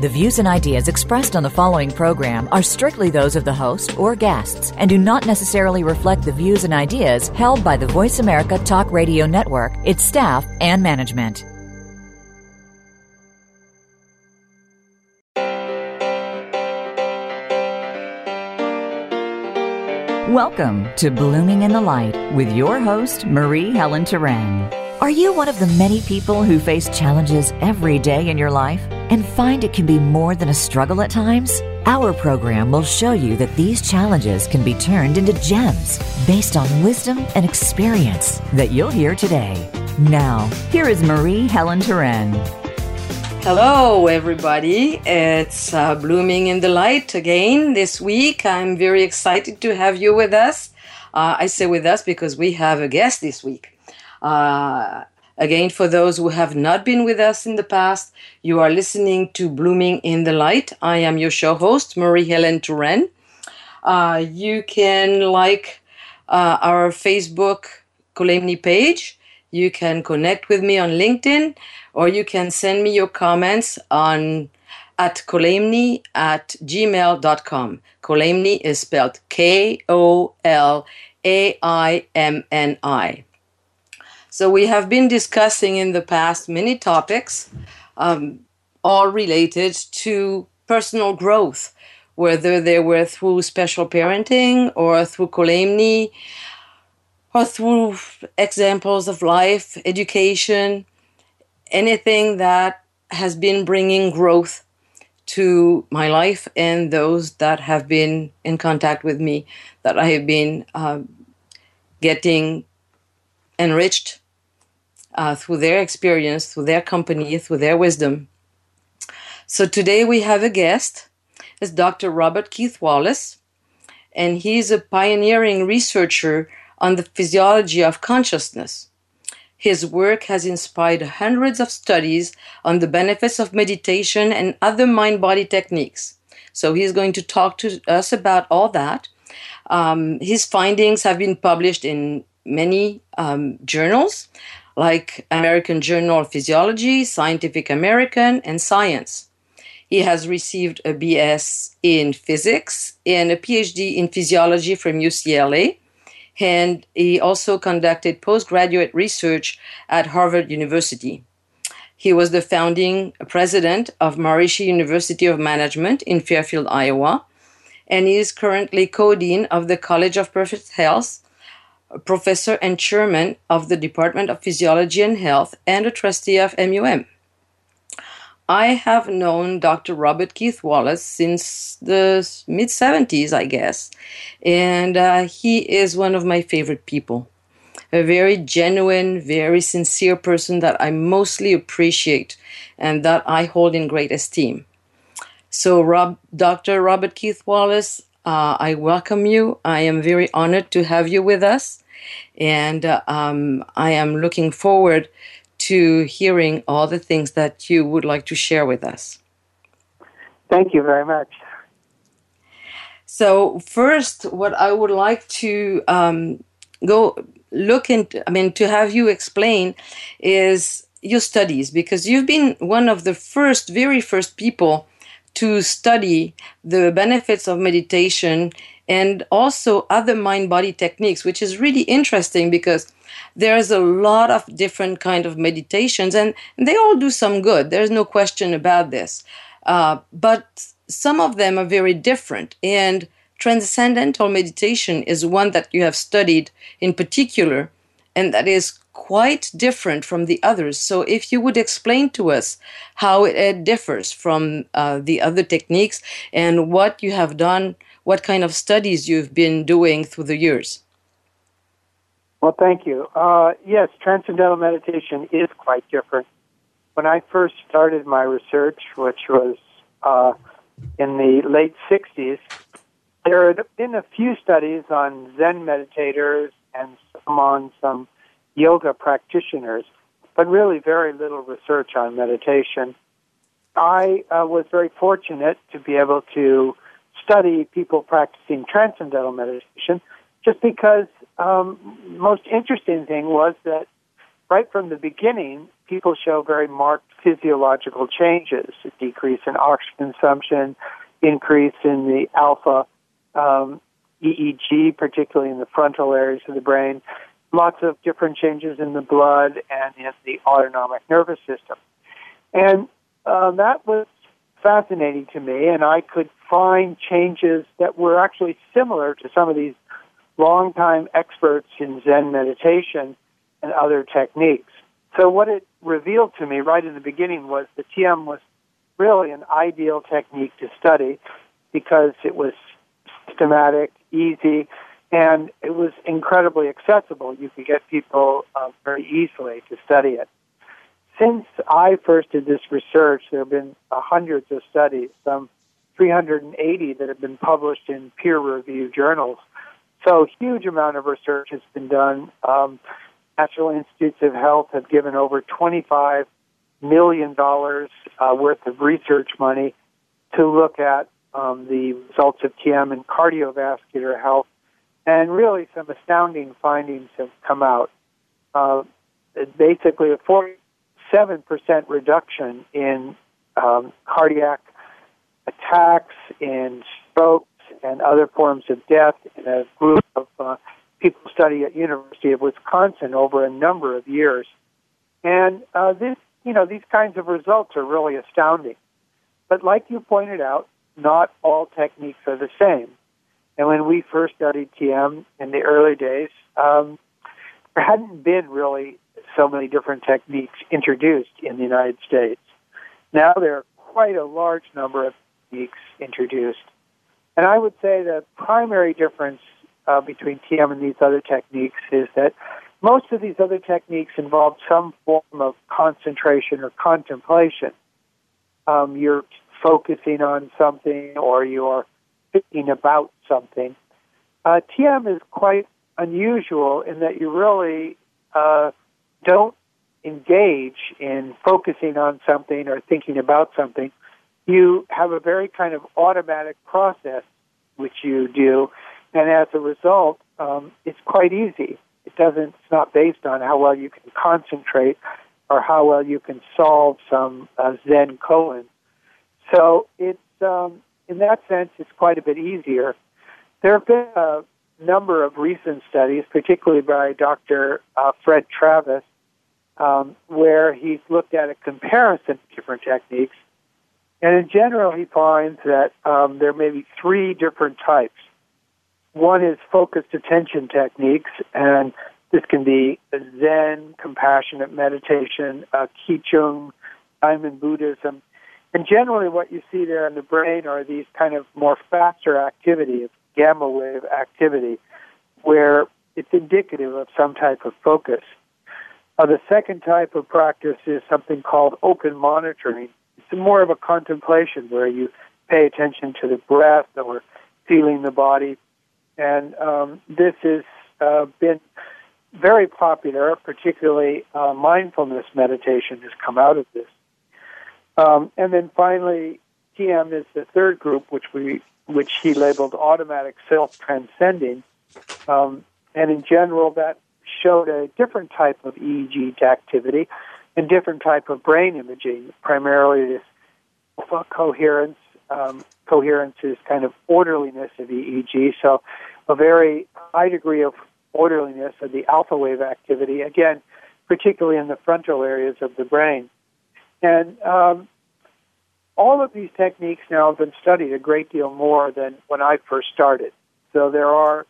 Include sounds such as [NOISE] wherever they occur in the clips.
The views and ideas expressed on the following program are strictly those of the host or guests and do not necessarily reflect the views and ideas held by the Voice America Talk Radio Network, its staff, and management. Welcome to Blooming in the Light with your host, Marie Helen Turan. Are you one of the many people who face challenges every day in your life and find it can be more than a struggle at times? Our program will show you that these challenges can be turned into gems based on wisdom and experience that you'll hear today. Now, here is Marie Helen Turan. Hello, everybody. It's uh, Blooming in the Light again this week. I'm very excited to have you with us. Uh, I say with us because we have a guest this week. Uh, again, for those who have not been with us in the past, you are listening to Blooming in the Light. I am your show host, Marie Helen Turan. Uh, you can like uh, our Facebook Kolaimni page. You can connect with me on LinkedIn or you can send me your comments on at kolaimni at gmail.com. Kolaimni is spelled K O L A I M N I. So we have been discussing in the past many topics, um, all related to personal growth, whether they were through special parenting or through Kolaimni or through examples of life, education, anything that has been bringing growth to my life and those that have been in contact with me, that I have been uh, getting enriched uh, through their experience, through their company, through their wisdom. So today we have a guest. It's Dr. Robert Keith Wallace, and he's a pioneering researcher on the physiology of consciousness. His work has inspired hundreds of studies on the benefits of meditation and other mind body techniques. So he's going to talk to us about all that. Um, his findings have been published in many um, journals like American Journal of Physiology, Scientific American, and Science. He has received a BS in physics and a PhD in physiology from UCLA and he also conducted postgraduate research at Harvard University. He was the founding president of Maharishi University of Management in Fairfield, Iowa, and he is currently co-dean of the College of Perfect Health, professor and chairman of the Department of Physiology and Health, and a trustee of MUM. I have known Dr. Robert Keith Wallace since the mid 70s, I guess, and uh, he is one of my favorite people. A very genuine, very sincere person that I mostly appreciate and that I hold in great esteem. So, Rob, Dr. Robert Keith Wallace, uh, I welcome you. I am very honored to have you with us, and uh, um, I am looking forward to hearing all the things that you would like to share with us. Thank you very much. So, first, what I would like to um, go look into, I mean, to have you explain is your studies, because you've been one of the first, very first people to study the benefits of meditation and also other mind body techniques, which is really interesting because there's a lot of different kind of meditations and they all do some good. There's no question about this. Uh, but some of them are very different. And transcendental meditation is one that you have studied in particular, and that is quite different from the others. So, if you would explain to us how it, differs from uh, the other techniques and what you have done what kind of studies you've been doing through the years. Well, thank you. Uh, yes, transcendental meditation is quite different. When I first started my research, which was uh, in the late 60s, there had been a few studies on Zen meditators and some on some yoga practitioners. but really very little research on meditation. I uh, was very fortunate to be able to study people practicing transcendental meditation just because um, most interesting thing was that right from the beginning, people show very marked physiological changes, a decrease in oxygen consumption, increase in the alpha um, EEG, particularly in the frontal areas of the brain, lots of different changes in the blood and in the autonomic nervous system. And uh, that was fascinating to me, and I could find changes that were actually similar to some of these longtime experts in Zen meditation and other techniques. So what it revealed to me right in the beginning was the TM was really an ideal technique to study because it was systematic, easy, and it was incredibly accessible. You could get people uh, very easily to study it. Since I first did this research, there have been uh, hundreds of studies, some 380 that have been published in peer-reviewed journals. So, huge amount of research has been done. Um, National Institutes of Health have given over 25 million dollars uh, worth of research money to look at um, the results of TM in cardiovascular health, and really some astounding findings have come out. Uh, basically, a 47% reduction in um, cardiac attacks, in strokes, and other forms of death in a group of uh, people study at University of Wisconsin over a number of years. And uh, this, you know, these kinds of results are really astounding. But like you pointed out, not all techniques are the same. And when we first studied TM in the early days, um, there hadn't been really so many different techniques introduced in the United States. Now there are quite a large number of techniques introduced. And I would say the primary difference uh, between TM and these other techniques is that most of these other techniques involve some form of concentration or contemplation. Um, you're focusing on something or you're thinking about something. Uh, TM is quite unusual in that you really uh, don't engage in focusing on something or thinking about something. You have a very kind of automatic process which you do, and as a result, um, it's quite easy. It doesn't. It's not based on how well you can concentrate or how well you can solve some uh, Zen koan. So it's um, in that sense, it's quite a bit easier. There have been a number of recent studies, particularly by Dr. Uh, Fred Travis, um, where he's looked at a comparison of different techniques. And in general, he finds that um, there may be three different types. One is focused attention techniques, and this can be Zen, compassionate meditation, uh, Qigong, Diamond Buddhism, and generally, what you see there in the brain are these kind of more faster activities, gamma wave activity, where it's indicative of some type of focus. Uh, the second type of practice is something called open monitoring. It's more of a contemplation where you pay attention to the breath or feeling the body. And um, this has uh, been very popular, particularly uh, mindfulness meditation has come out of this. Um, and then finally, TM is the third group, which we which he labeled automatic self transcending. Um, and in general, that showed a different type of EEG activity and different type of brain imaging, primarily this coherence. Um, coherence is kind of orderliness of EEG, so a very high degree of orderliness of the alpha wave activity, again, particularly in the frontal areas of the brain. And um, all of these techniques now have been studied a great deal more than when I first started. So there are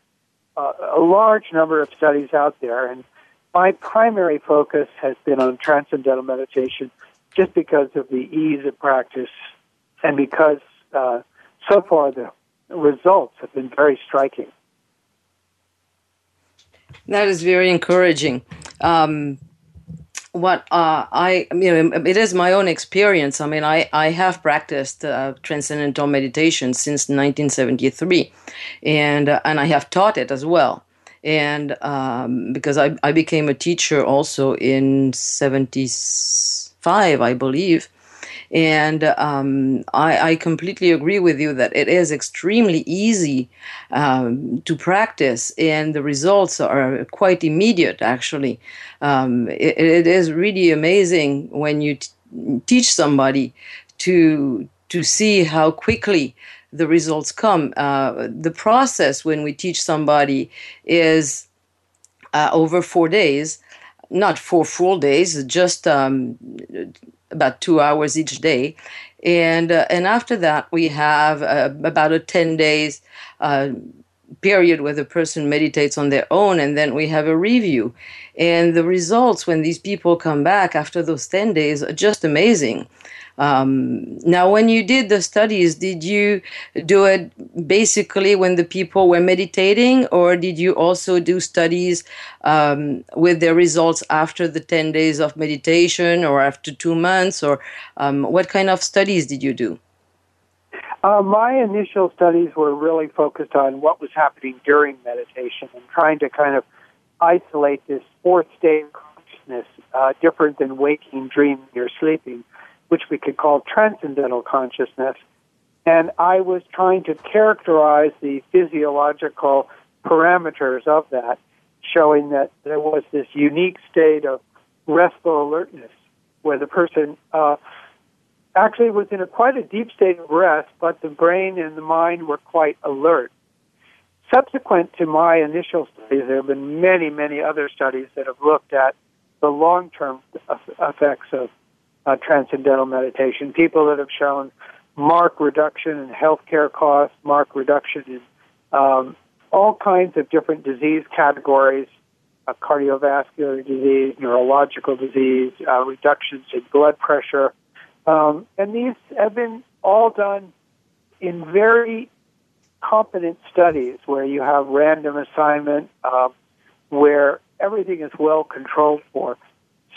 uh, a large number of studies out there, and my primary focus has been on transcendental meditation just because of the ease of practice and because uh, so far the results have been very striking. That is very encouraging. Um, what uh, I, you know, it is my own experience. I mean, I, I have practiced uh, transcendental meditation since 1973, and uh, and I have taught it as well. and um, because I, I became a teacher also in 75 i believe and um, I, I, completely agree with you that it is extremely easy um, to practice, and the results are quite immediate, actually. Um, it, it is really amazing when you t- teach somebody to, to see how quickly the results come. Uh, the process when we teach somebody is uh, over four days, not four full days, just um, about two hours each day. And, uh, and after that, we have uh, about a 10 days uh, period where the person meditates on their own, and then we have a review. And the results, when these people come back after those 10 days, are just amazing. Um, now, when you did the studies, did you do it basically when the people were meditating, or did you also do studies um, with their results after the 10 days of meditation or after two months? Or um, what kind of studies did you do? Uh, my initial studies were really focused on what was happening during meditation and trying to kind of isolate this fourth state of consciousness, uh, different than waking, dreaming, or sleeping, which we could call transcendental consciousness. And I was trying to characterize the physiological parameters of that, showing that there was this unique state of restful alertness where the person uh, actually was in a quite a deep state of rest, but the brain and the mind were quite alert. Subsequent to my initial studies, there have been many, many other studies that have looked at the long-term effects of uh, transcendental meditation. People that have shown marked reduction in healthcare costs, marked reduction in um, all kinds of different disease categories, uh, cardiovascular disease, neurological disease, uh, reductions in blood pressure. Um, and these have been all done in very competent studies where you have random assignment, uh, where everything is well controlled for.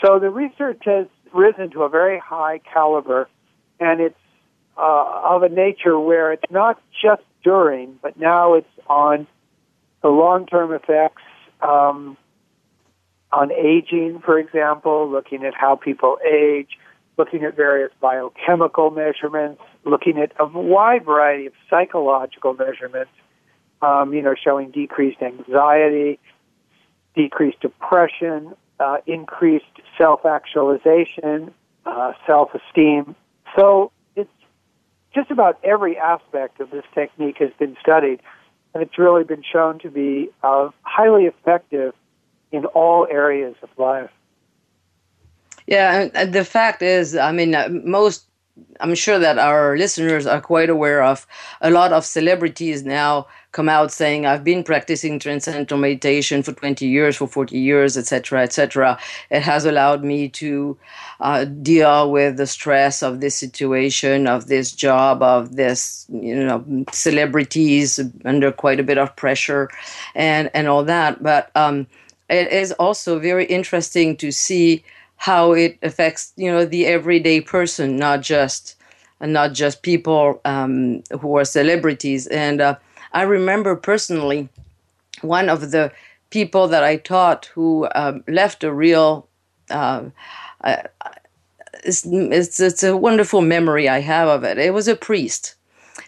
So the research has risen to a very high caliber, and it's uh, of a nature where it's not just during, but now it's on the long-term effects um, on aging, for example, looking at how people age, looking at various biochemical measurements, looking at a wide variety of psychological measurements, um, you know, showing decreased anxiety, decreased depression, uh, increased self actualization, uh, self esteem. So it's just about every aspect of this technique has been studied, and it's really been shown to be uh, highly effective in all areas of life. Yeah, the fact is, I mean, uh, most I'm sure that our listeners are quite aware of a lot of celebrities now come out saying I've been practicing transcendental meditation for 20 years, for 40 years, etc., etc. It has allowed me to uh, deal with the stress of this situation, of this job, of this you know celebrities under quite a bit of pressure, and and all that. But um, it is also very interesting to see how it affects you know the everyday person, not just not just people um, who are celebrities. And uh, I remember personally one of the people that I taught who um, left a real. Uh, uh, it's, it's, it's a wonderful memory I have of it. It was a priest.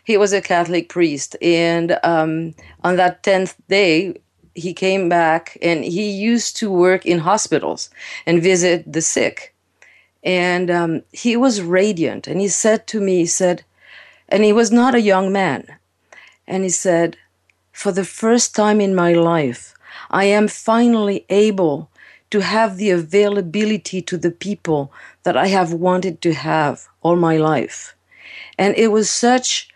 He was a Catholic priest, and um, on that tenth day, he came back and he used to work in hospitals and visit the sick. And um, he was radiant. And he said to me, he said, and he was not a young man. And he said, For the first time in my life, I am finally able to have the availability to the people that I have wanted to have all my life. And it was such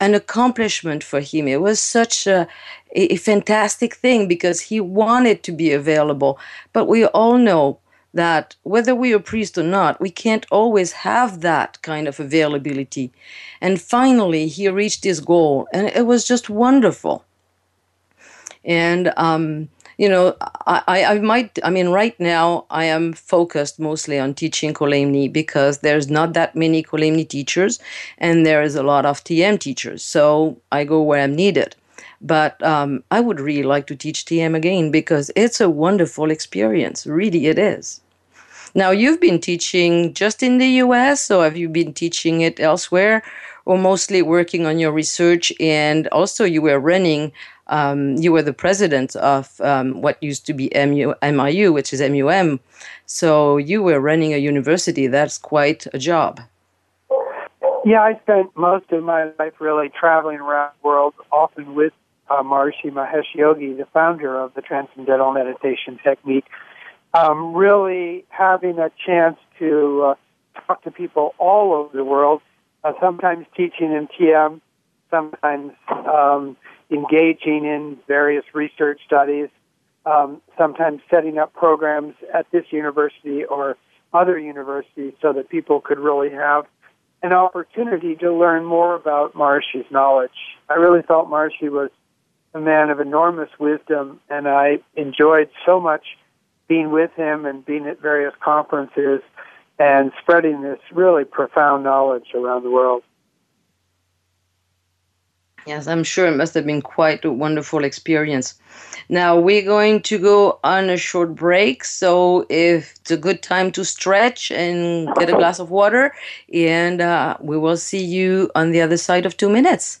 an accomplishment for him. It was such a, a fantastic thing because he wanted to be available. But we all know that whether we are priest or not, we can't always have that kind of availability. And finally, he reached his goal, and it was just wonderful. And um, you know, I, I might, I mean, right now I am focused mostly on teaching Kolaimni because there's not that many Kolaimni teachers and there is a lot of TM teachers. So I go where I'm needed. But um, I would really like to teach TM again because it's a wonderful experience. Really, it is. Now, you've been teaching just in the US, or have you been teaching it elsewhere, or mostly working on your research? And also, you were running, um, you were the president of um, what used to be MU, MIU, which is MUM. So, you were running a university. That's quite a job. Yeah, I spent most of my life really traveling around the world, often with uh, Maharishi Mahesh Yogi, the founder of the Transcendental Meditation Technique um, really having a chance to uh, talk to people all over the world, uh, sometimes teaching in TM, sometimes um, engaging in various research studies, um, sometimes setting up programs at this university or other universities so that people could really have an opportunity to learn more about Maharishi's knowledge. I really felt Maharishi was a man of enormous wisdom, and I enjoyed so much being with him and being at various conferences and spreading this really profound knowledge around the world. Yes, I'm sure it must have been quite a wonderful experience. Now we're going to go on a short break, so if it's a good time to stretch and get a glass of water, and uh, we will see you on the other side of two minutes.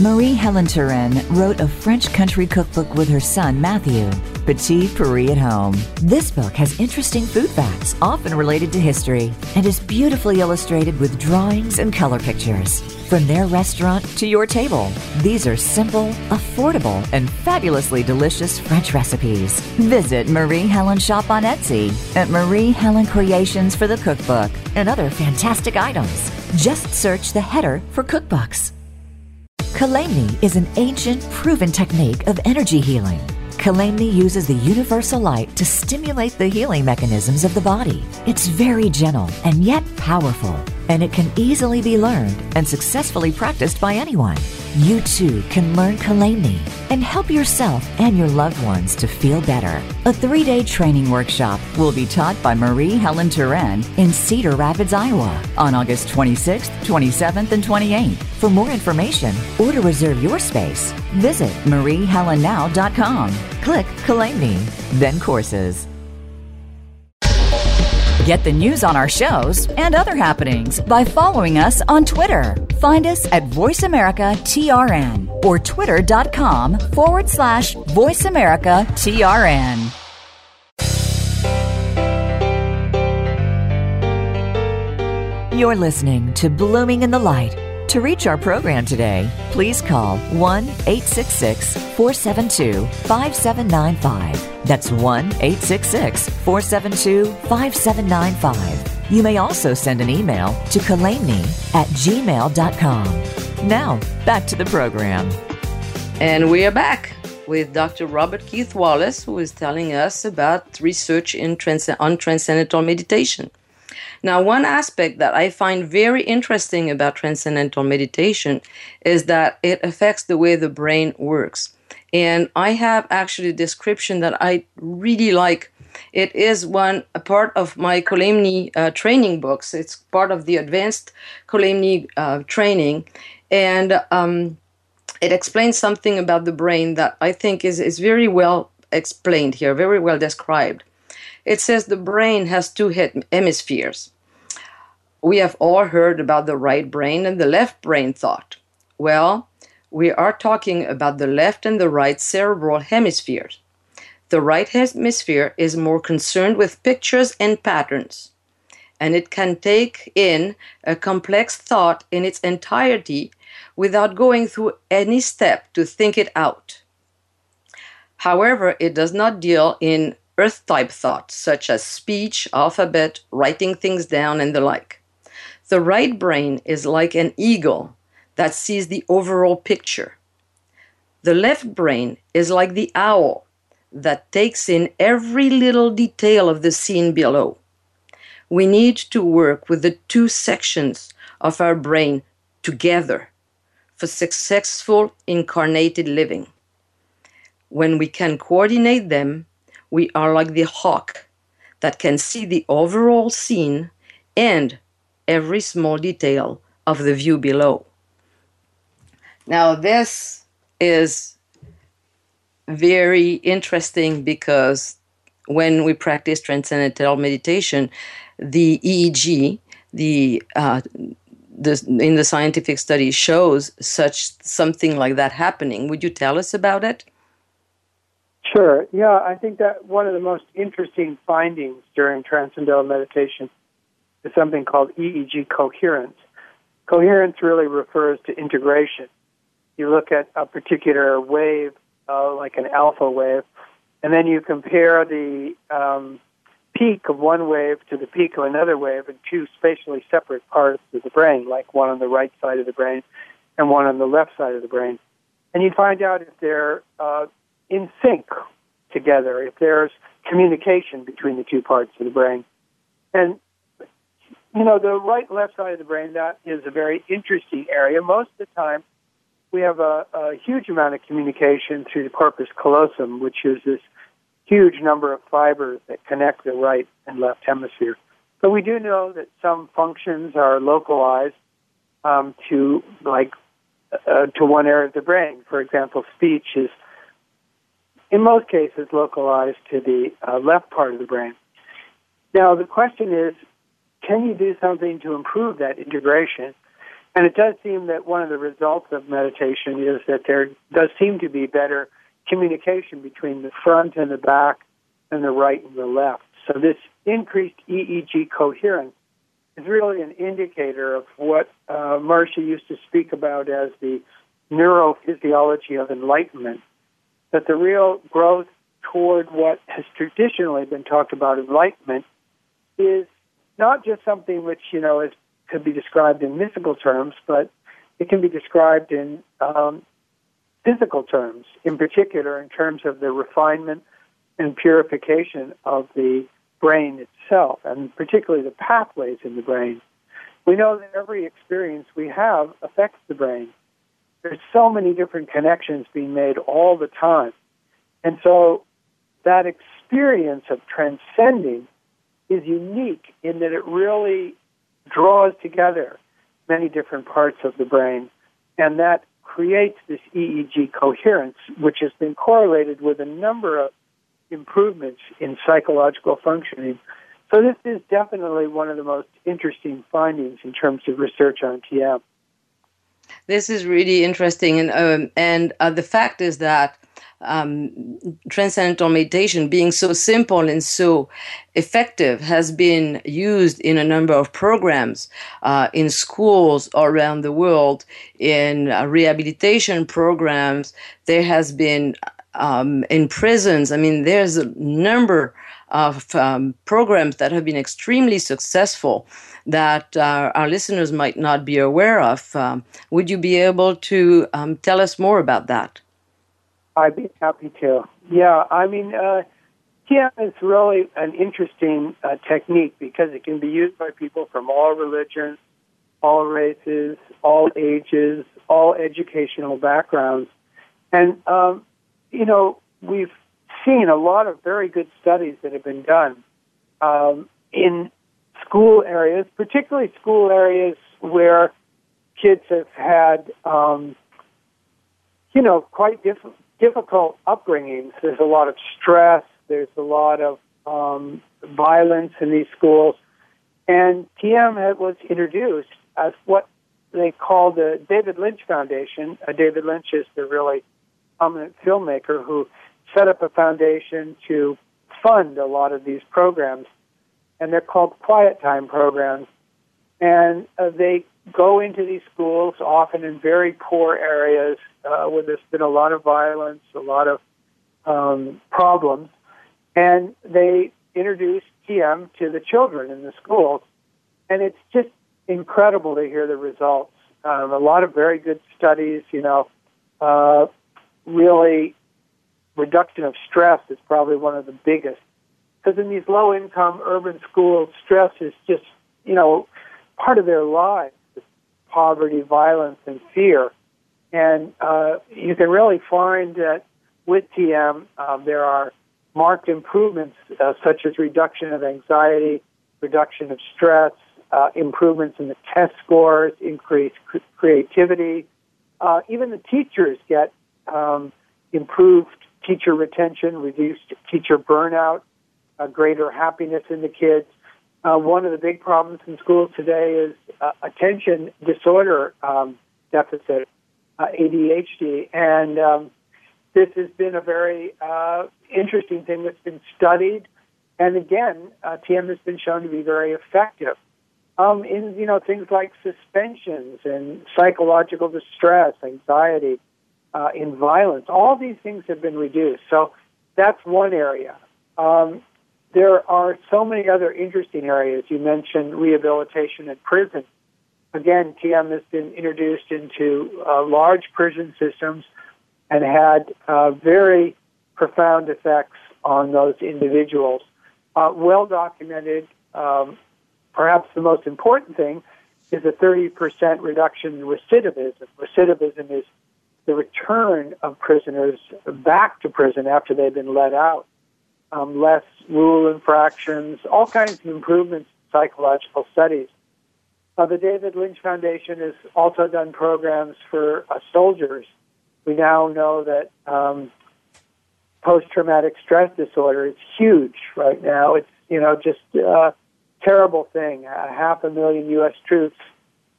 Marie Helen Turin wrote a French country cookbook with her son Matthew, Petit Paris at Home. This book has interesting food facts, often related to history, and is beautifully illustrated with drawings and color pictures. From their restaurant to your table, these are simple, affordable, and fabulously delicious French recipes. Visit Marie Helen shop on Etsy at Marie Helen Creations for the cookbook and other fantastic items. Just search the header for cookbooks. Kolaimni is an ancient, proven technique of energy healing. Kolaimni uses the universal light to stimulate the healing mechanisms of the body. It's very gentle and yet powerful, and it can easily be learned and successfully practiced by anyone. You too can learn Kolaimni and help yourself and your loved ones to feel better. A three day training workshop will be taught by Marie Helen Turenne in Cedar Rapids, Iowa on August 26th, 27th, and 28th. For more information or to reserve your space, visit mariehelennow.com. Click Kolaimni, then courses. Get the news on our shows and other happenings by following us on Twitter. Find us at VoiceAmericaTRN or twitter.com forward slash VoiceAmericaTRN. You're listening to Blooming in the Light. To reach our program today, please call 1 866 472 5795. That's 1 866 472 5795. You may also send an email to kolaimni at gmail.com. Now, back to the program. And we are back with Dr. Robert Keith Wallace, who is telling us about research in trans- on transcendental meditation. Now, one aspect that I find very interesting about transcendental meditation is that it affects the way the brain works. And I have actually a description that I really like. It is one a part of my Kolaimni uh, training books. It's part of the advanced Kolaimni uh, training, and um, it explains something about the brain that I think is is very well explained here, very well described. It says the brain has two hemispheres. We have all heard about the right brain and the left brain thought. Well, we are talking about the left and the right cerebral hemispheres. The right hemisphere is more concerned with pictures and patterns, and it can take in a complex thought in its entirety without going through any step to think it out. However, it does not deal in earth type thought, such as speech, alphabet, writing things down, and the like. The right brain is like an eagle that sees the overall picture. The left brain is like the owl that takes in every little detail of the scene below. we need to work with the two sections of our brain together for successful incarnated living. When we can coordinate them, we are like the hawk that can see the overall scene and every small detail of the view below. Now, this is very interesting because when we practice transcendental meditation, the EEG, the uh, the, in the scientific study shows such something like that happening. Would you tell us about it? Sure. Yeah, I think that one of the most interesting findings during transcendental meditation is something called EEG coherence. Coherence really refers to integration. You look at a particular wave, uh, like an alpha wave, and then you compare the um, peak of one wave to the peak of another wave in two spatially separate parts of the brain, like one on the right side of the brain and one on the left side of the brain. And you find out if they're uh, in sync together, if there's communication between the two parts of the brain. And, you know, the right and left side of the brain, that is a very interesting area. Most of the time, we have a, a huge amount of communication through the corpus callosum, which is this huge number of fibers that connect the right and left hemisphere. But we do know that some functions are localized um, to like uh, to one area of the brain. For example, speech is in most cases localized to the uh, left part of the brain. Now the question is, can you do something to improve that integration? And it does seem that one of the results of meditation is that there does seem to be better communication between the front and the back and the right and the left. So this increased EEG coherence is really an indicator of what uh, Maharishi used to speak about as the neurophysiology of enlightenment, that the real growth toward what has traditionally been talked about enlightenment is not just something which, you know, is, could be described in mystical terms, but it can be described in um, physical terms, in particular in terms of the refinement and purification of the brain itself, and particularly the pathways in the brain. We know that every experience we have affects the brain. There's so many different connections being made all the time. And so that experience of transcending is unique in that it really draws together many different parts of the brain. And that creates this EEG coherence, which has been correlated with a number of improvements in psychological functioning. So this is definitely one of the most interesting findings in terms of research on TM. This is really interesting, and um, and uh, the fact is that um, transcendental meditation being so simple and so effective has been used in a number of programs uh, in schools around the world in uh, rehabilitation programs. There has been um, in prisons. I mean there's a number of um, programs that have been extremely successful that uh, our listeners might not be aware of um, would you be able to um, tell us more about that I'd be happy to. Yeah, I mean, uh, TM is really an interesting uh, technique because it can be used by people from all religions, all races, all ages, all educational backgrounds. And, um, you know, we've seen a lot of very good studies that have been done um, in school areas, particularly school areas where kids have had, um, you know, quite different difficult upbringings. There's a lot of stress. There's a lot of um, violence in these schools. And TM was introduced as what they call the David Lynch Foundation. Uh, David Lynch is the really prominent filmmaker who set up a foundation to fund a lot of these programs. And they're called quiet time programs. And uh, they go into these schools, often in very poor areas uh, where there's been a lot of violence, a lot of um, problems, and they introduce TM to the children in the schools, and it's just incredible to hear the results. Um, a lot of very good studies, you know, uh, really reduction of stress is probably one of the biggest because in these low income urban schools, stress is just, you know, part of their lives poverty, violence, and fear. And uh, you can really find that with TM, um, there are marked improvements uh, such as reduction of anxiety, reduction of stress, uh, improvements in the test scores, increased cr- creativity. Uh, even the teachers get um, improved teacher retention, reduced teacher burnout, greater happiness in the kids. Uh, one of the big problems in schools today is uh, attention disorder um, deficit, uh, ADHD, and um, this has been a very uh, interesting thing that's been studied. And again, uh, TM has been shown to be very effective um, in you know things like suspensions and psychological distress, anxiety, uh, in violence. All these things have been reduced. So that's one area. Um, there are so many other interesting areas. You mentioned rehabilitation in prison. Again, TM has been introduced into uh, large prison systems and had uh, very profound effects on those individuals. Uh, well documented. Um, perhaps the most important thing is a 30% reduction in recidivism. Recidivism is the return of prisoners back to prison after they've been let out um, less rule infractions, all kinds of improvements in psychological studies. Uh, the David Lynch Foundation has also done programs for uh, soldiers. We now know that um, post-traumatic stress disorder is huge right now. It's you know just a terrible thing. A half a million U.S. troops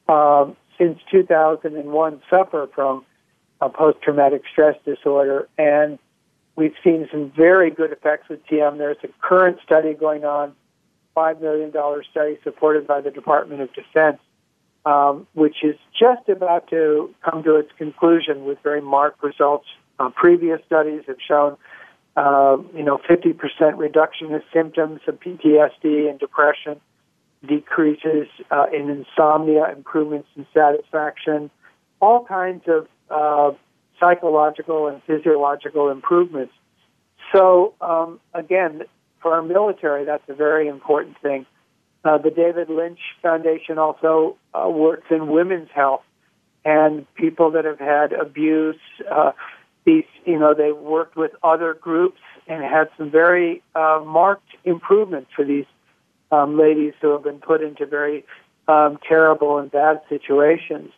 um, since 2001 suffer from post-traumatic stress disorder, and We've seen some very good effects with TM. There's a current study going on, $5 million study supported by the Department of Defense, um, which is just about to come to its conclusion with very marked results. Uh, previous studies have shown, uh, you know, 50% reduction in symptoms of PTSD and depression, decreases uh, in insomnia, improvements in satisfaction, all kinds of uh, psychological and physiological improvements. So, um, again, for our military, that's a very important thing. Uh, the David Lynch Foundation also uh, works in women's health and people that have had abuse. Uh, these, you know, they've worked with other groups and had some very uh, marked improvements for these um, ladies who have been put into very um, terrible and bad situations.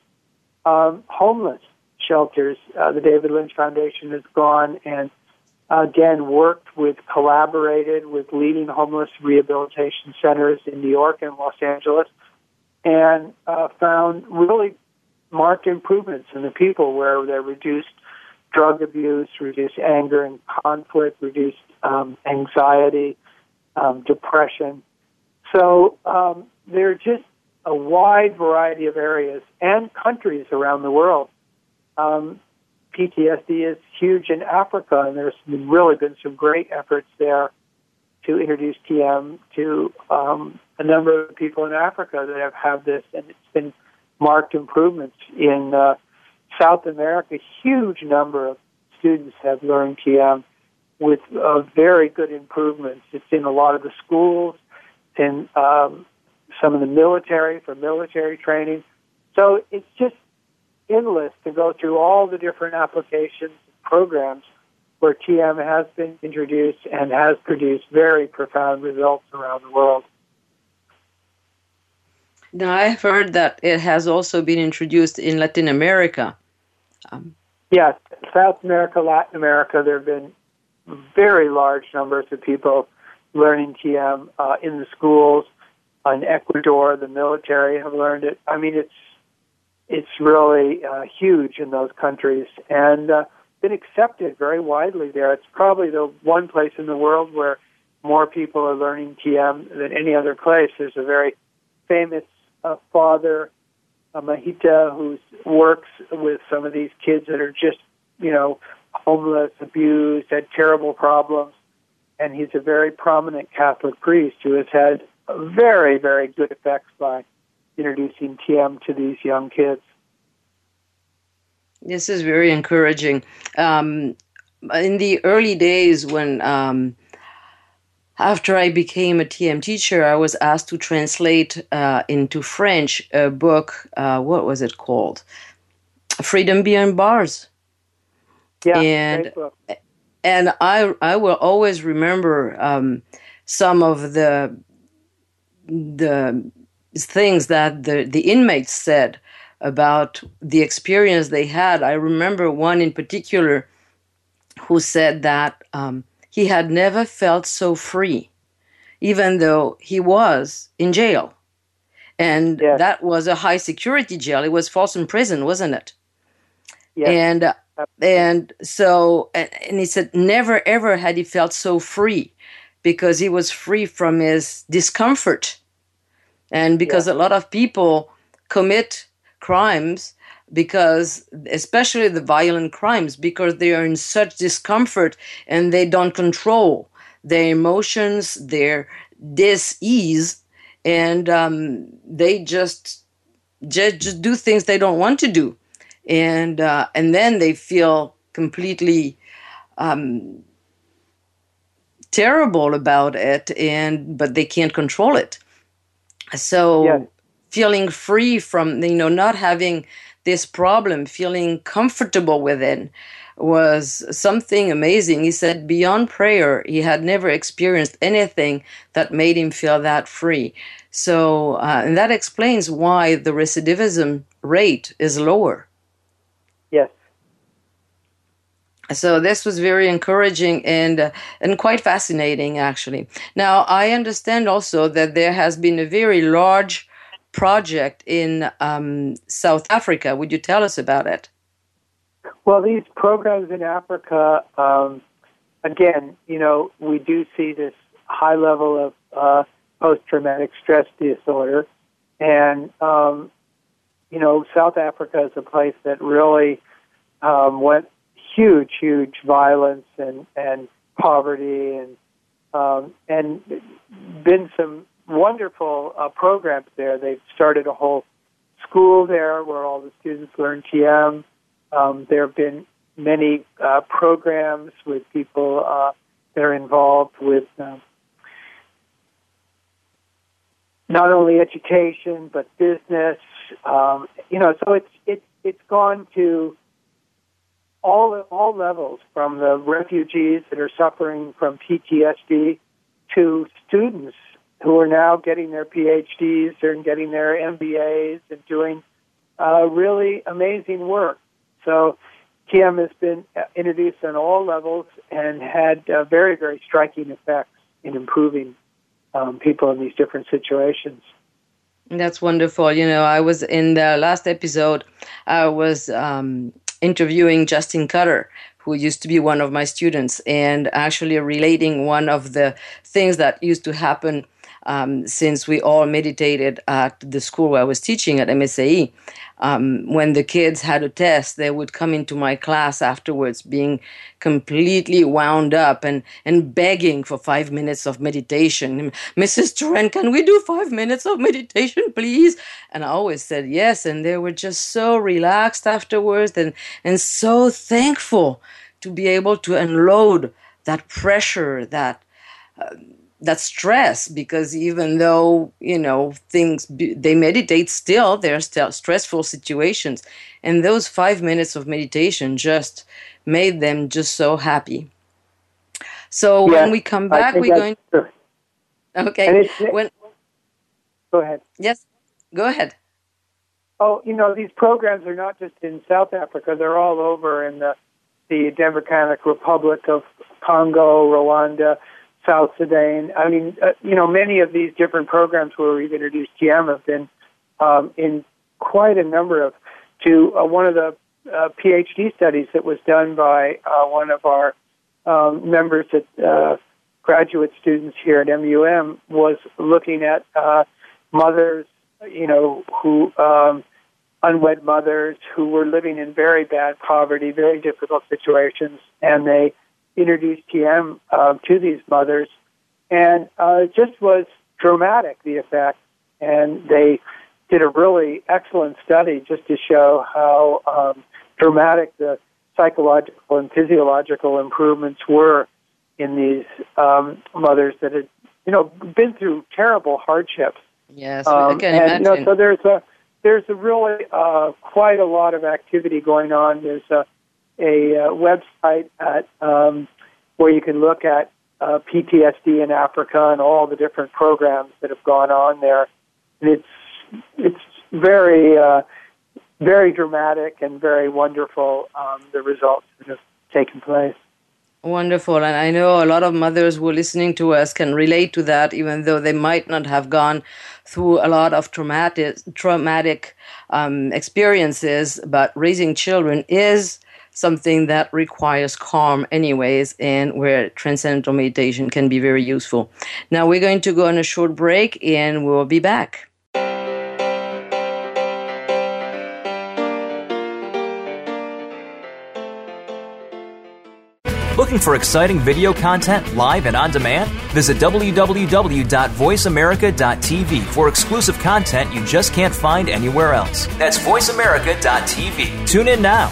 Um, homeless shelters. Uh, the David Lynch Foundation has gone and again worked with, collaborated with leading homeless rehabilitation centers in New York and Los Angeles, and uh, found really marked improvements in the people where they reduced drug abuse, reduced anger and conflict, reduced um, anxiety, um, depression. So um, there are just a wide variety of areas and countries around the world um, PTSD is huge in Africa, and there's really been some great efforts there to introduce TM to um, a number of people in Africa that have had this, and it's been marked improvements in uh, South America. Huge number of students have learned TM with uh, very good improvements. It's in a lot of the schools, in um, some of the military for military training. So it's just endless to go through all the different applications and programs where TM has been introduced and has produced very profound results around the world. Now, I've heard that it has also been introduced in Latin America. Um, yes, South America, Latin America, there have been very large numbers of people learning TM uh, in the schools. In Ecuador, the military have learned it. I mean, it's it's really uh, huge in those countries and uh, been accepted very widely there. It's probably the one place in the world where more people are learning TM than any other place. There's a very famous uh, father, uh, Mahita, who works with some of these kids that are just, you know, homeless, abused, had terrible problems. And he's a very prominent Catholic priest who has had very, very good effects by introducing TM to these young kids. This is very encouraging. Um, in the early days when um, after I became a TM teacher, I was asked to translate uh, into French a book. Uh, what was it called? Freedom Beyond Bars. Yeah, and and I I will always remember um, some of the the things that the the inmates said about the experience they had. I remember one in particular who said that um, he had never felt so free, even though he was in jail. And yes. that was a high security jail. It was Folsom Prison, wasn't it? Yes. And uh, and so and, and he said never ever had he felt so free because he was free from his discomfort and because yeah. a lot of people commit crimes because especially the violent crimes because they are in such discomfort and they don't control their emotions their dis-ease and um, they just, just just do things they don't want to do and uh, and then they feel completely um, terrible about it and but they can't control it so feeling free from you know not having this problem feeling comfortable with it was something amazing. He said beyond prayer he had never experienced anything that made him feel that free. So uh, and that explains why the recidivism rate is lower. Yes so this was very encouraging and uh, and quite fascinating actually. Now i understand also that there has been a very large project in um, south africa. Would you tell us about it? Well these programs in africa um, again you know we do see this high level of uh, post-traumatic stress disorder. And um, you know south africa is a place that really um, went huge, huge violence and and poverty and um, and been some wonderful uh, programs there. They've started a whole school there where all the students learn TM. Um, there have been many uh, programs with people uh, that are involved with uh, not only education but business. Um, you know, so it's it's it's gone to all all levels, from the refugees that are suffering from PTSD to students who are now getting their PhDs and getting their MBAs and doing uh, really amazing work. So TM has been introduced on all levels and had uh, very, very striking effects in improving um, people in these different situations. That's wonderful. You know, I was in the last episode, I was um, interviewing Justin Cutter, who used to be one of my students, and actually relating one of the things that used to happen um, since we all meditated at the school where I was teaching at MSAE um, when the kids had a test, they would come into my class afterwards being completely wound up and, and begging for five minutes of meditation. Mrs. Turenne, can we do five minutes of meditation, please? And I always said yes. And they were just so relaxed afterwards and, and so thankful to be able to unload that pressure, that. Uh, that stress because even though you know things they meditate still they're still stressful situations. And those five minutes of meditation just made them just so happy. So yeah, when we come back we're going true. okay. When go ahead. Yes. Go ahead. Oh you know these programs are not just in south africa they're all over in the the democratic republic of congo rwanda South Sudan. I mean, uh, you know, many of these different programs where we've introduced TM have been um, in quite a number of. To uh, one of the uh, PhD studies that was done by uh, one of our um, members at uh, graduate students here at MUM was looking at uh, mothers, you know, who um, unwed mothers who were living in very bad poverty, very difficult situations, and they introduced TM uh, to these mothers, and uh, it just was dramatic the effect. And they did a really excellent study just to show how um, dramatic the psychological and physiological improvements were in these um, mothers that had you know, been through terrible hardships. Yes, um, can and, imagine. You know, so there's a there's a really uh, quite a lot of activity going on. There's a a uh, website at um, where you can look at uh, PTSD in Africa and all the different programs that have gone on there. And it's it's very uh, very dramatic and very wonderful. Um, the results that have taken place. Wonderful. And I know a lot of mothers who are listening to us can relate to that, even though they might not have gone through a lot of traumatic, traumatic um, experiences. But raising children is something that requires calm, anyways, and where transcendental meditation can be very useful. Now, we're going to go on a short break and we'll be back. Looking for exciting video content live and on demand? Visit www.voiceamerica.tv for exclusive content you just can't find anywhere else. That's voiceamerica.tv. Tune in now.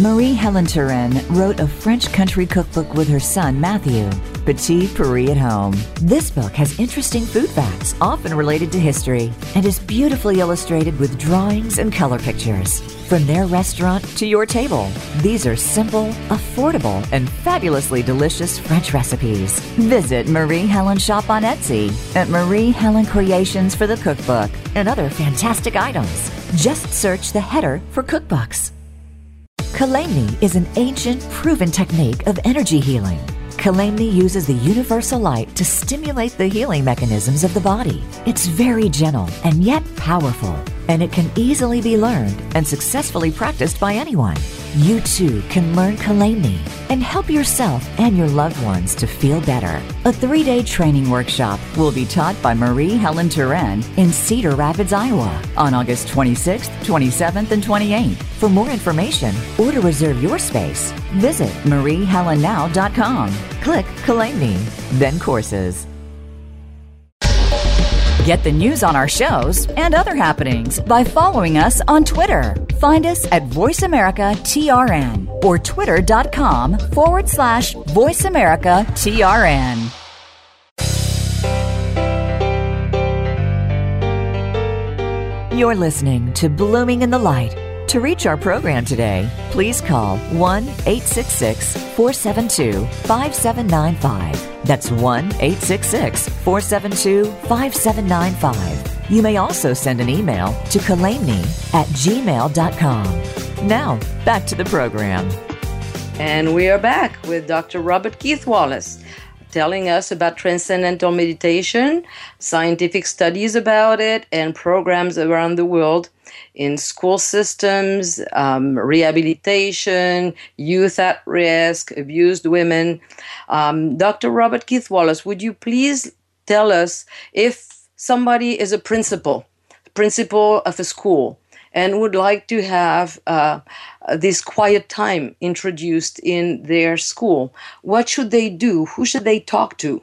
Marie Helen Turenne wrote a French country cookbook with her son Matthew, Petit Paris at Home. This book has interesting food facts, often related to history, and is beautifully illustrated with drawings and color pictures. From their restaurant to your table, these are simple, affordable, and fabulously delicious French recipes. Visit Marie Helen shop on Etsy at Marie Helen Creations for the cookbook and other fantastic items. Just search the header for cookbooks. Kolaimni is an ancient, proven technique of energy healing. Kolaimni uses the universal light to stimulate the healing mechanisms of the body. It's very gentle and yet powerful, and it can easily be learned and successfully practiced by anyone. You too can learn Kolaimni and help yourself and your loved ones to feel better. A three day training workshop will be taught by Marie Helen Turenne in Cedar Rapids, Iowa on August 26th, 27th, and 28th. For more information or to reserve your space, visit mariehelennow.com. Click Kolaimni, then courses. Get the news on our shows and other happenings by following us on Twitter. Find us at VoiceAmericaTRN or twitter.com forward slash VoiceAmericaTRN. You're listening to Blooming in the Light. To reach our program today, please call 1 866 472 5795 that's 1 866 472 5795. You may also send an email to kolaimni at gmail.com. Now, back to the program. And we are back with Dr. Robert Keith Wallace telling us about transcendental meditation, scientific studies about it, and programs around the world in school systems, um, rehabilitation, youth at risk, abused women. Um, Dr. Robert Keith Wallace, would you please tell us if somebody is a principal, principal of a school, and would like to have uh, this quiet time introduced in their school, what should they do? Who should they talk to?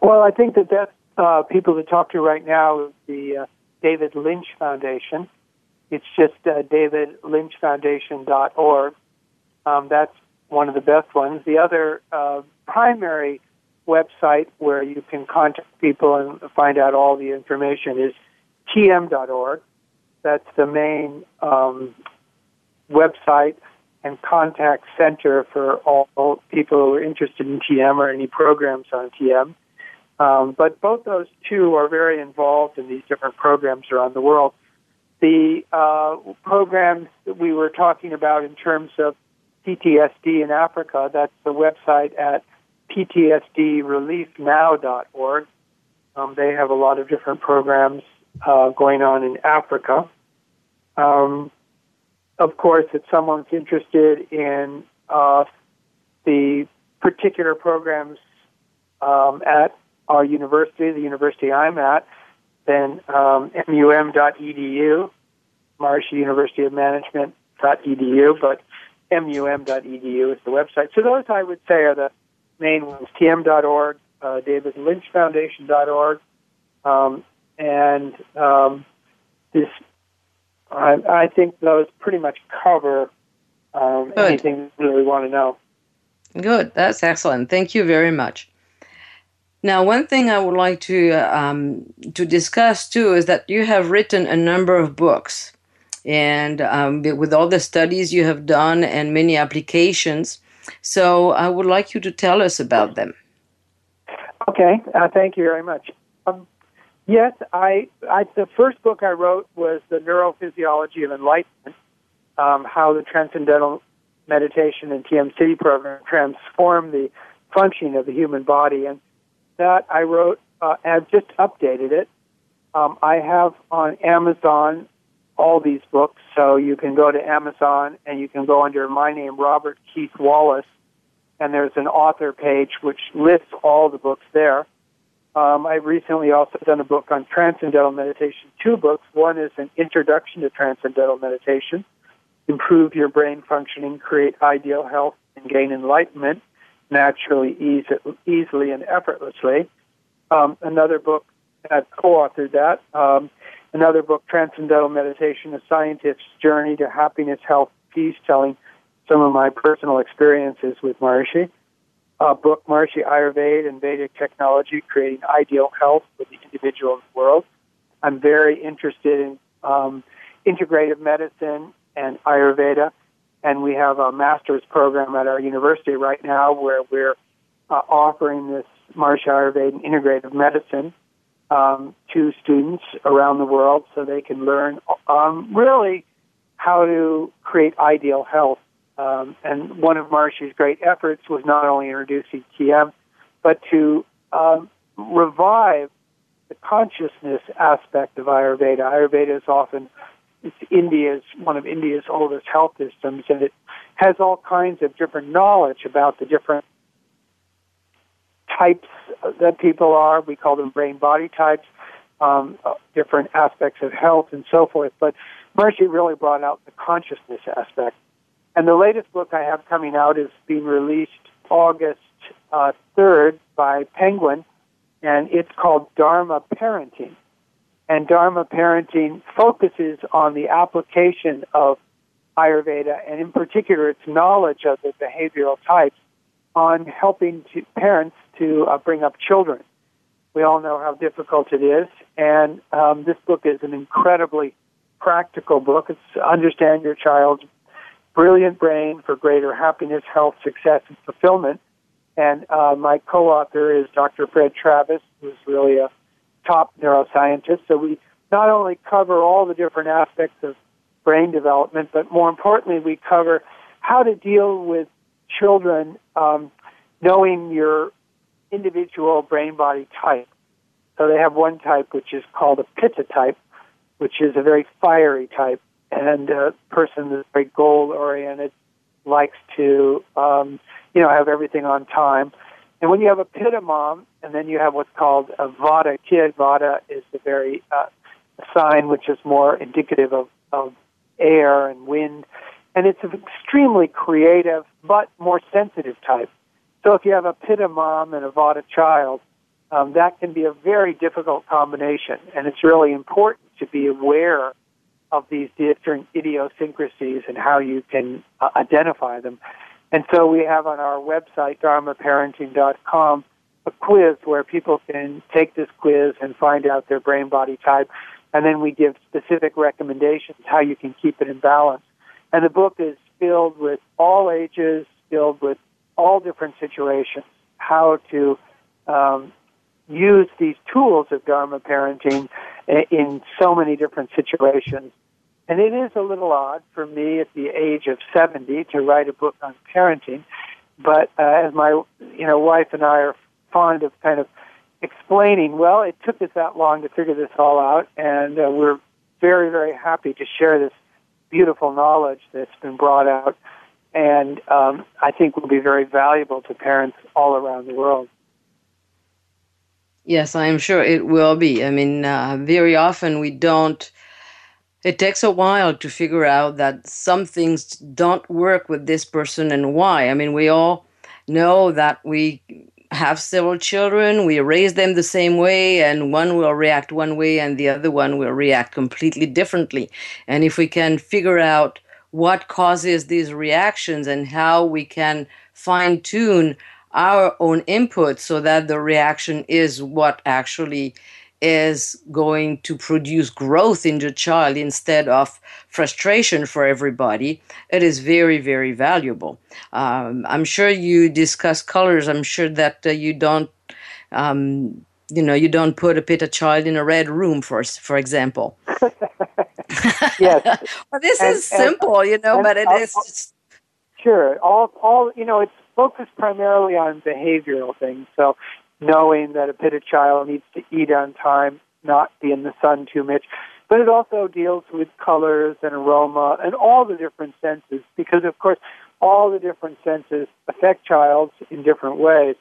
Well, I think that that uh, people to talk to right now is the uh, David Lynch Foundation. It's just uh, davidlynchfoundation.org. Um, that's one of the best ones. The other uh, primary website where you can contact people and find out all the information is tm.org. That's the main um, website and contact center for all people who are interested in TM or any programs on TM. Um, but both those two are very involved in these different programs around the world. The uh, programs that we were talking about in terms of PTSD in Africa, that's the website at ptsdreliefnow.org. Um, they have a lot of different programs uh, going on in Africa. Um, of course, if someone's interested in uh, the particular programs um, at our university, the university I'm at, then um, mum.edu, Maharishi University of Management.edu, but mum.edu is the website. So those I would say are the main ones: tm.org, uh, davidlynchfoundation.org, um, and um, this. I, I, think those pretty much cover um, anything you really want to know. Good, that's excellent. Thank you very much. Now, one thing I would like to um, to discuss too is that you have written a number of books, and um, with all the studies you have done and many applications. So, I would like you to tell us about them. Okay, uh, thank you very much. Um, yes, I, I the first book I wrote was the Neurophysiology of Enlightenment, um, how the Transcendental Meditation and TM-Sidhi program transform the functioning of the human body, and that I wrote uh, and I've just updated it. Um, I have on Amazon all these books, so you can go to Amazon and you can go under my name, Robert Keith Wallace, and there's an author page which lists all the books there. Um, I've recently also done a book on transcendental meditation, two books. One is an introduction to transcendental meditation, improve your brain functioning, create ideal health, and gain enlightenment naturally, easy, easily, and effortlessly. Um, another book, I've co-authored that. Um, another book, Transcendental Meditation, A Scientist's Journey to Happiness, Health, Peace, telling some of my personal experiences with Maharishi. A book, Maharishi Ayurveda and Vedic Technology, Creating Ideal Health for the Individual and the World. I'm very interested in um, integrative medicine and Ayurveda and we have a master's program at our university right now where we're uh, offering this Maharishi Ayurveda and integrative medicine um, to students around the world so they can learn um, really how to create ideal health. Um, and one of Maharishi's great efforts was not only introducing TM, but to um, revive the consciousness aspect of Ayurveda. Ayurveda is often it's India's one of India's oldest health systems, and it has all kinds of different knowledge about the different types that people are. We call them brain body types, um, different aspects of health, and so forth. But Maharishi really brought out the consciousness aspect. And the latest book I have coming out is being released August uh, 3rd by Penguin, and it's called Dharma Parenting and Dharma parenting focuses on the application of Ayurveda and in particular its knowledge of the behavioral types on helping to, parents to uh, bring up children. We all know how difficult it is, and um, this book is an incredibly practical book. It's understand your child's brilliant brain for greater happiness, health, success, and fulfillment. And uh, my co-author is Dr. Fred Travis, who's really a top neuroscientist. So we not only cover all the different aspects of brain development, but more importantly, we cover how to deal with children um, knowing your individual brain body type. So they have one type which is called a pitta type, which is a very fiery type, and a person that's very goal oriented, likes to um, you know have everything on time. And when you have a pitta mom, and then you have what's called a vata kid, vata is the very uh, sign which is more indicative of, of air and wind, and it's an extremely creative but more sensitive type. So if you have a pitta mom and a vata child, um, that can be a very difficult combination, and it's really important to be aware of these different idiosyncrasies and how you can uh, identify them. And so we have on our website, dharmaparenting.com, a quiz where people can take this quiz and find out their brain body type. And then we give specific recommendations how you can keep it in balance. And the book is filled with all ages, filled with all different situations, how to um, use these tools of Dharma parenting in so many different situations and it is a little odd for me at the age of 70 to write a book on parenting, but uh, as my you know wife and I are fond of kind of explaining, well, it took us that long to figure this all out, and uh, we're very very happy to share this beautiful knowledge that's been brought out, and um, I think will be very valuable to parents all around the world. Yes, I am sure it will be. I mean, uh, very often we don't it takes a while to figure out that some things don't work with this person and why. I mean, we all know that we have several children, we raise them the same way, and one will react one way and the other one will react completely differently. And if we can figure out what causes these reactions and how we can fine tune our own input so that the reaction is what actually is going to produce growth in the child instead of frustration for everybody, it is very, very valuable. Um, I'm sure you discuss colors. I'm sure that uh, you don't, um, you know, you don't put a pitta child in a red room, for for example. [LAUGHS] [LAUGHS] yes. well, this and, is simple, and, you know, but it is. Just... Sure. All, all, you know, it's focused primarily on behavioral things. So knowing that a pitta child needs to eat on time, not be in the sun too much. But it also deals with colors and aroma and all the different senses because, of course, all the different senses affect childs in different ways.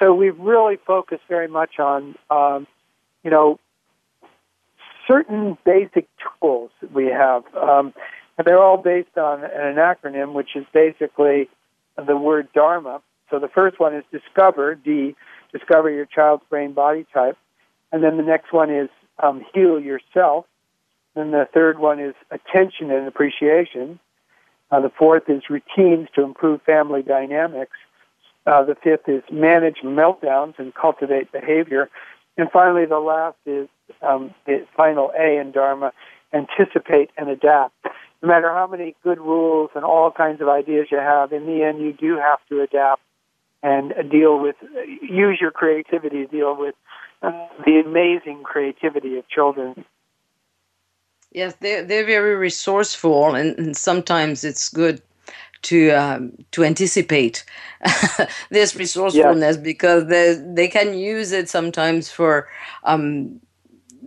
So we've really focused very much on, um, you know, certain basic tools we have. Um, and they're all based on an acronym, which is basically the word Dharma. So the first one is discover, D, discover your child's brain body type. And then the next one is um, heal yourself. Then the third one is attention and appreciation. Uh, the fourth is routines to improve family dynamics. Uh, the fifth is manage meltdowns and cultivate behavior. And finally, the last is um, the final A in Dharma anticipate and adapt. No matter how many good rules and all kinds of ideas you have, in the end, you do have to adapt and deal with, use your creativity to deal with uh, the amazing creativity of children. Yes, they're, they're very resourceful, and, and sometimes it's good to um, to anticipate [LAUGHS] this resourcefulness yes. because they they can use it sometimes for um,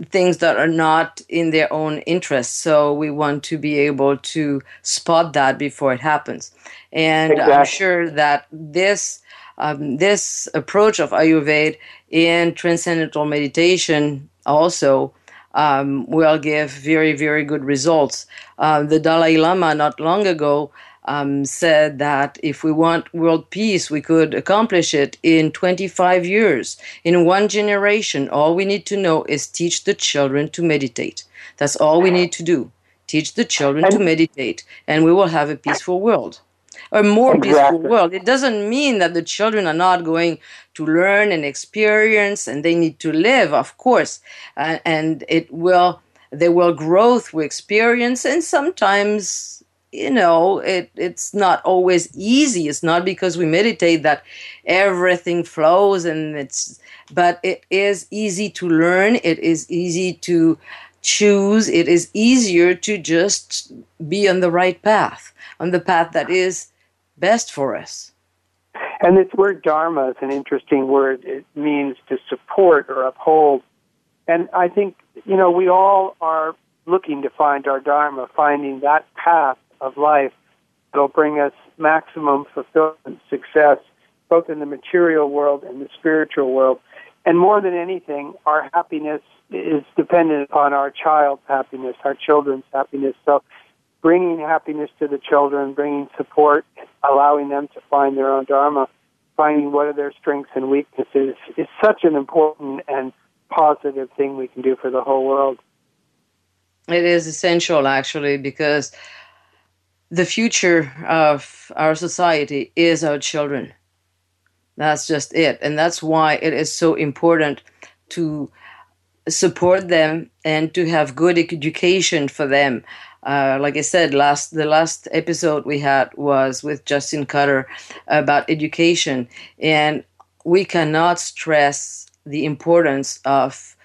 things that are not in their own interest. So we want to be able to spot that before it happens. And exactly. I'm sure that this um, this approach of Ayurveda in transcendental meditation also um, will give very, very good results. Uh, the Dalai Lama, not long ago, um, said that if we want world peace, we could accomplish it in 25 years, in one generation. All we need to know is teach the children to meditate. That's all we need to do. Teach the children to meditate, and we will have a peaceful world a more exactly. peaceful world. It doesn't mean that the children are not going to learn and experience, and they need to live, of course, uh, and it will they will grow through experience, and sometimes you know it it's not always easy. It's not because we meditate that everything flows, and it's but it is easy to learn. It is easy to choose. It is easier to just be on the right path, on the path that is best for us. And this word dharma is an interesting word. It means to support or uphold. And I think, you know, we all are looking to find our dharma, finding that path of life that'll bring us maximum fulfillment, success, both in the material world and the spiritual world. And more than anything, our happiness is dependent upon our child's happiness, our children's happiness. So bringing happiness to the children, bringing support, allowing them to find their own dharma, finding what are their strengths and weaknesses is such an important and positive thing we can do for the whole world. It is essential, actually, because the future of our society is our children. That's just it. And that's why it is so important to support them and to have good education for them uh, like I said, last the last episode we had was with Justin Cutter about education, and we cannot stress the importance of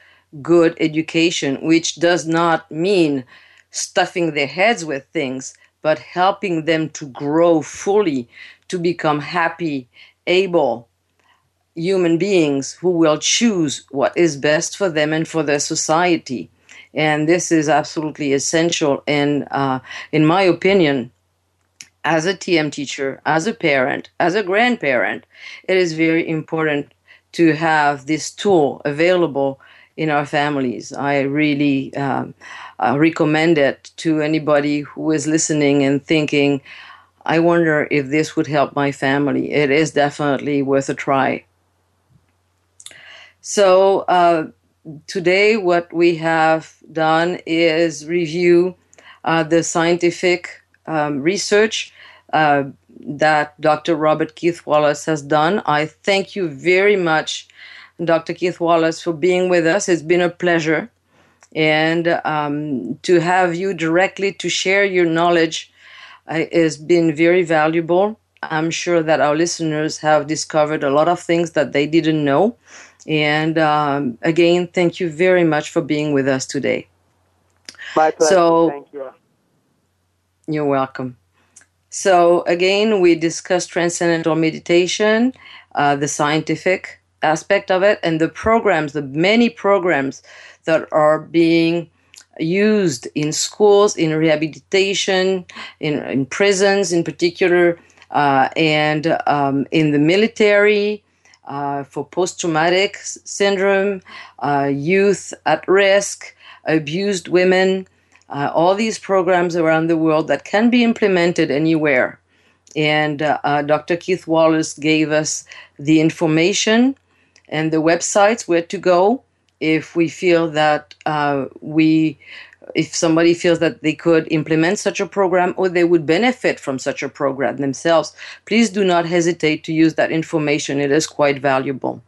good education, which does not mean stuffing their heads with things, but helping them to grow fully, to become happy, able human beings who will choose what is best for them and for their society and this is absolutely essential. And uh, in my opinion, as a TM teacher, as a parent, as a grandparent, it is very important to have this tool available in our families. I really um, uh, recommend it to anybody who is listening and thinking, I wonder if this would help my family. It is definitely worth a try. So, uh, today what we have done is review uh, the scientific um, research uh, that Dr. Robert Keith Wallace has done. I thank you very much, Dr. Keith Wallace, for being with us. It's been a pleasure. And um, to have you directly to share your knowledge uh, has been very valuable. I'm sure that our listeners have discovered a lot of things that they didn't know. And um, again, thank you very much for being with us today. My pleasure. So, thank you. You're welcome. So, again, we discussed transcendental meditation, uh, the scientific aspect of it, and the programs, the many programs that are being used in schools, in rehabilitation, in, in prisons in particular, uh, and um, in the military. Uh, for post traumatic syndrome, uh, youth at risk, abused women, uh, all these programs around the world that can be implemented anywhere. And uh, uh, Dr. Keith Wallace gave us the information and the websites where to go if we feel that we if somebody feels that they could implement such a program or they would benefit from such a program themselves, please do not hesitate to use that information. It is quite valuable.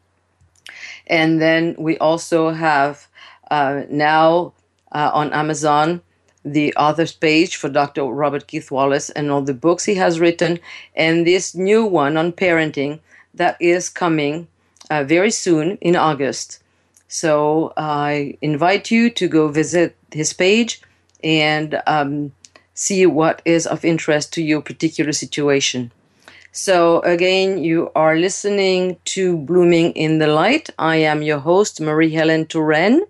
And then we also have uh, now uh, on Amazon the author's page for Dr. Robert Keith Wallace and all the books he has written, and this new one on parenting that is coming uh, very soon in August. So I invite you to go visit his page and um, see what is of interest to your particular situation. So, again, you are listening to Blooming in the Light. I am your host, Marie Helen Turenne.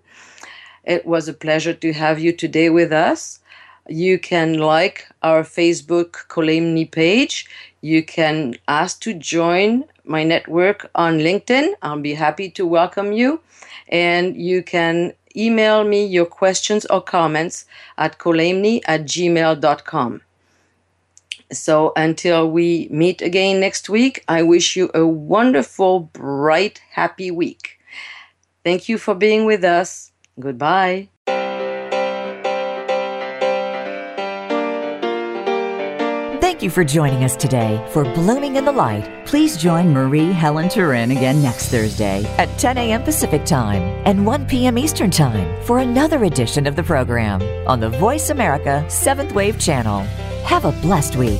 It was a pleasure to have you today with us. You can like our Facebook Kolaimni page. You can ask to join my network on LinkedIn. I'll be happy to welcome you. And you can email me your questions or comments at kolaimni at gmail.com. So until we meet again next week, I wish you a wonderful, bright, happy week. Thank you for being with us. Goodbye. You for joining us today for Blooming in the Light. Please join Marie Helen Turenne again next Thursday at 10 a.m. Pacific Time and 1 p.m. Eastern Time for another edition of the program on the Voice America 7th Wave Channel. Have a blessed week.